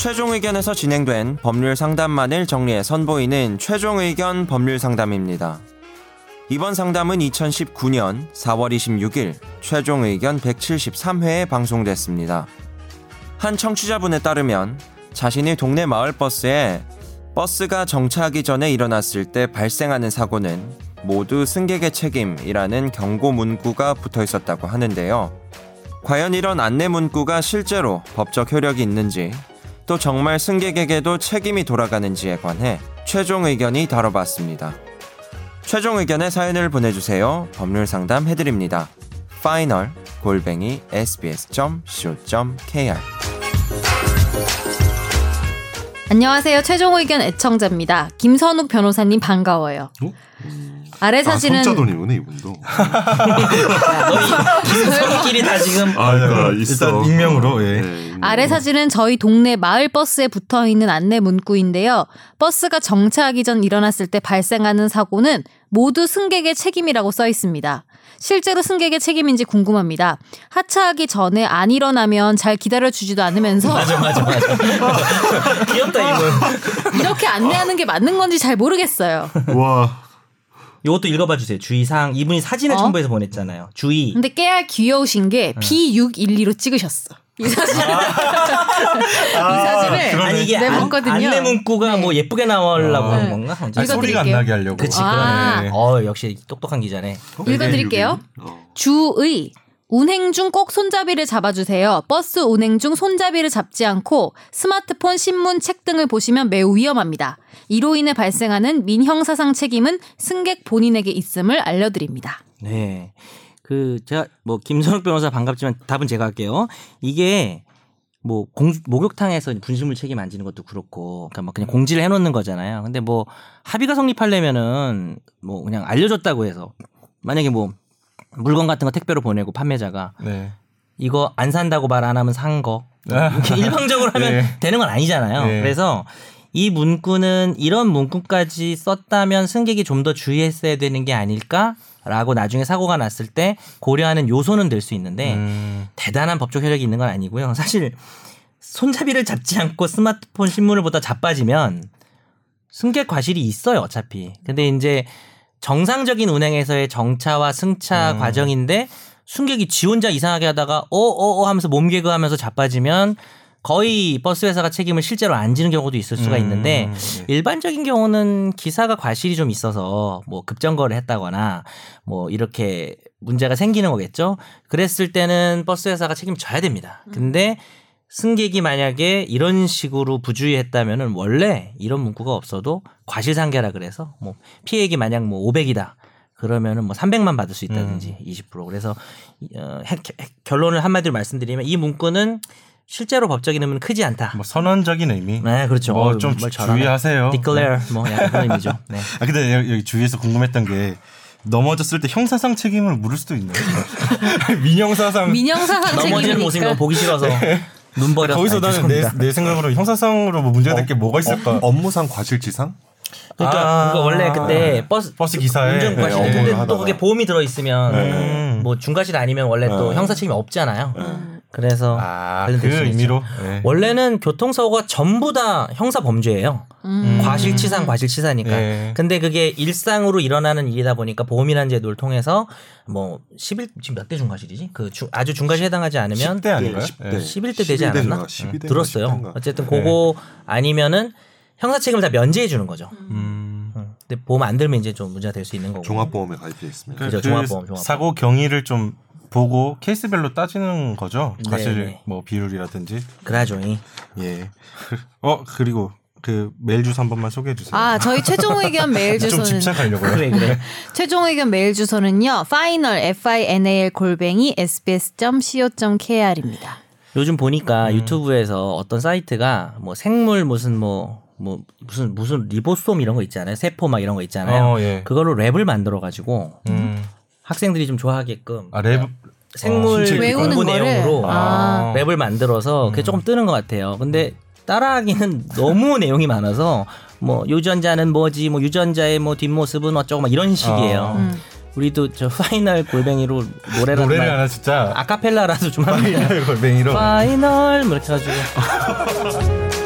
최종 의견에서 진행된 법률 상담만을 정리해 선보이는 최종 의견 법률 상담입니다. 이번 상담은 2019년 4월 26일 최종 의견 173회에 방송됐습니다. 한 청취자분에 따르면 자신의 동네 마을버스에 버스가 정차하기 전에 일어났을 때 발생하는 사고는 모두 승객의 책임이라는 경고 문구가 붙어 있었다고 하는데요. 과연 이런 안내 문구가 실제로 법적 효력이 있는지 또 정말 승객에게도 책임이 돌아가는지에 관해 최종 의견이 다뤄봤습니다. 최종 의견의 사연을 보내주세요. 법률 상담 해드립니다. 파이널 골뱅이 sbs.co.kr 안녕하세요. 최종 의견 애청자입니다. 김선욱 변호사님 반가워요. 어? 아래 아, 사진은 손자돈이구나 이분도. 김선우끼리 다 지금 아, 그러니까 있어. 일단 익명으로, 예. 네. 아래 사진은 저희 동네 마을 버스에 붙어 있는 안내 문구인데요. 버스가 정차하기 전 일어났을 때 발생하는 사고는 모두 승객의 책임이라고 써 있습니다. 실제로 승객의 책임인지 궁금합니다. 하차하기 전에 안 일어나면 잘 기다려 주지도 않으면서 맞아 맞아 맞아 귀엽다 이분 이렇게 안내하는 게 맞는 건지 잘 모르겠어요. 와. 이것도 읽어봐 주세요 주의사항 이분이 사진을 어? 첨부해서 보냈잖아요 주의 근데 깨알 귀여우신 게 네. B612로 찍으셨어. 이 사진. 이 사진을 아니 이게 네, 안, 봤거든요. 안내 문구가 네. 뭐 예쁘게 나오려고 아. 하는 네. 건가? 아니, 이거 소리가 안. 나게 하려고. 그치 아. 그러네 어 역시 똑똑한 기자네 읽어드릴게요. 어. 주의 운행 중 꼭 손잡이를 잡아주세요. 버스 운행 중 손잡이를 잡지 않고 스마트폰, 신문, 책 등을 보시면 매우 위험합니다. 이로 인해 발생하는 민형사상 책임은 승객 본인에게 있음을 알려드립니다. 네. 그 제가 뭐 김선욱 변호사 반갑지만 답은 제가 할게요. 이게 뭐 공, 목욕탕에서 분실물 책임 안 지는 것도 그렇고 그러니까 뭐 그냥 공지를 해놓는 거잖아요. 근데 뭐 합의가 성립하려면은 뭐 그냥 알려줬다고 해서 만약에 뭐 물건 같은 거 택배로 보내고 판매자가 네. 이거 안 산다고 말 안 하면 산 거. 이렇게 일방적으로 하면 네. 되는 건 아니잖아요. 네. 그래서 이 문구는 이런 문구까지 썼다면 승객이 좀 더 주의했어야 되는 게 아닐까라고 나중에 사고가 났을 때 고려하는 요소는 될 수 있는데 음. 대단한 법적 효력이 있는 건 아니고요. 사실 손잡이를 잡지 않고 스마트폰 신문을 보다 자빠지면 승객 과실이 있어요, 어차피. 근데 이제 정상적인 운행에서의 정차와 승차 음. 과정인데 승객이 지 혼자 이상하게 하다가 어어어 하면서 몸개그 하면서 자빠지면 거의 버스 회사가 책임을 실제로 안 지는 경우도 있을 수가 음. 있는데 네. 일반적인 경우는 기사가 과실이 좀 있어서 뭐 급정거를 했다거나 뭐 이렇게 문제가 생기는 거겠죠. 그랬을 때는 버스 회사가 책임을 져야 됩니다. 근데 승객이 만약에 이런 식으로 부주의했다면은 원래 이런 문구가 없어도 과실상계라 그래서 뭐 피해액이 만약 뭐 500이다. 그러면은 뭐 300만 받을 수 있다든지 20% 그래서 어, 핵- 핵- 결론을 한마디로 말씀드리면 이 문구는 실제로 법적인 의미는 크지 않다. 뭐 선언적인 의미. 네, 그렇죠. 뭐 어우, 좀뭘 잘하네. 주의하세요. declare 뭐 약간 그런 의미죠. 네. 아 근데 여기, 주위에서 궁금했던 게 넘어졌을 때 형사상 책임을 물을 수도 있나요? 민형사상. 민형사상 넘어지는 책임이니까. 모습이 보기 싫어서 눈 버렸. 거기서 아니, 나는 내. 내 생각으로 형사상으로 뭐 문제가 될 게 뭐가 있을까? 어, 업무상 과실치상? 그러니까, 아. 그러니까 원래 그때 버스 버스 기사에 운전 과실 네, 근데 또 하다가. 그게 보험이 들어 있으면 음. 뭐 중과실 아니면 원래 또 네. 형사 책임이 없잖아요. 그래서 아, 그. 의미로. 네. 원래는 교통사고가 전부 다 형사 범죄예요. 음. 과실치상, 과실치사니까. 네. 근데 그게 일상으로 일어나는 일이다 보니까 보험이라는 제도를 통해서 뭐 11, 지금 몇 대 중과실이지? 그 주- 아주 중과실에 해당하지 않으면 10대 아닌가요? 네, 네. 11대 되지 않았나? 12대 들었어요. 어쨌든 그거 아니면은 형사 책임을 다 면제해 주는 거죠. 음. 응. 근데 보험 안 들면 이제 좀 문제가 될 수 있는 거고. 종합보험에 가입돼 있습니다. 그죠, 종합보험, 종합보험. 사고 경위를 좀 보고 케이스별로 따지는 거죠. 네, 과실 네. 뭐 비율이라든지. 그렇죠. 예. 어 그리고 그 메일 주소 한 번만 소개해 주세요. 아, 저희 최종 의견 메일 주소는 집착하려고요. 그래 그래. 최종 의견 메일 주소는요. final f i n a l 골뱅이 sbs.co.kr입니다. 요즘 보니까 음. 유튜브에서 어떤 사이트가 뭐 생물 무슨 뭐뭐 무슨 무슨 리보솜 이런 거 있잖아요. 세포 막 이런 거 있잖아요. 어, 예. 그걸로 랩을 만들어 가지고 음. 학생들이 좀 좋아하게끔 아 랩. 생물 신체 외우는 공부? 내용으로 아. 랩을 만들어서 그게 조금 뜨는 것 같아요. 근데 따라하기는 너무 내용이 많아서 뭐 유전자는 뭐지, 뭐 유전자의 뭐 뒷모습은 어쩌고 막 이런 식이에요. 어. 음. 우리도 저 final 골뱅이로 노래를 말- 하나 진짜 아카펠라라도 좀 합니다. 골뱅이로. final 뭐 이렇게 해가지고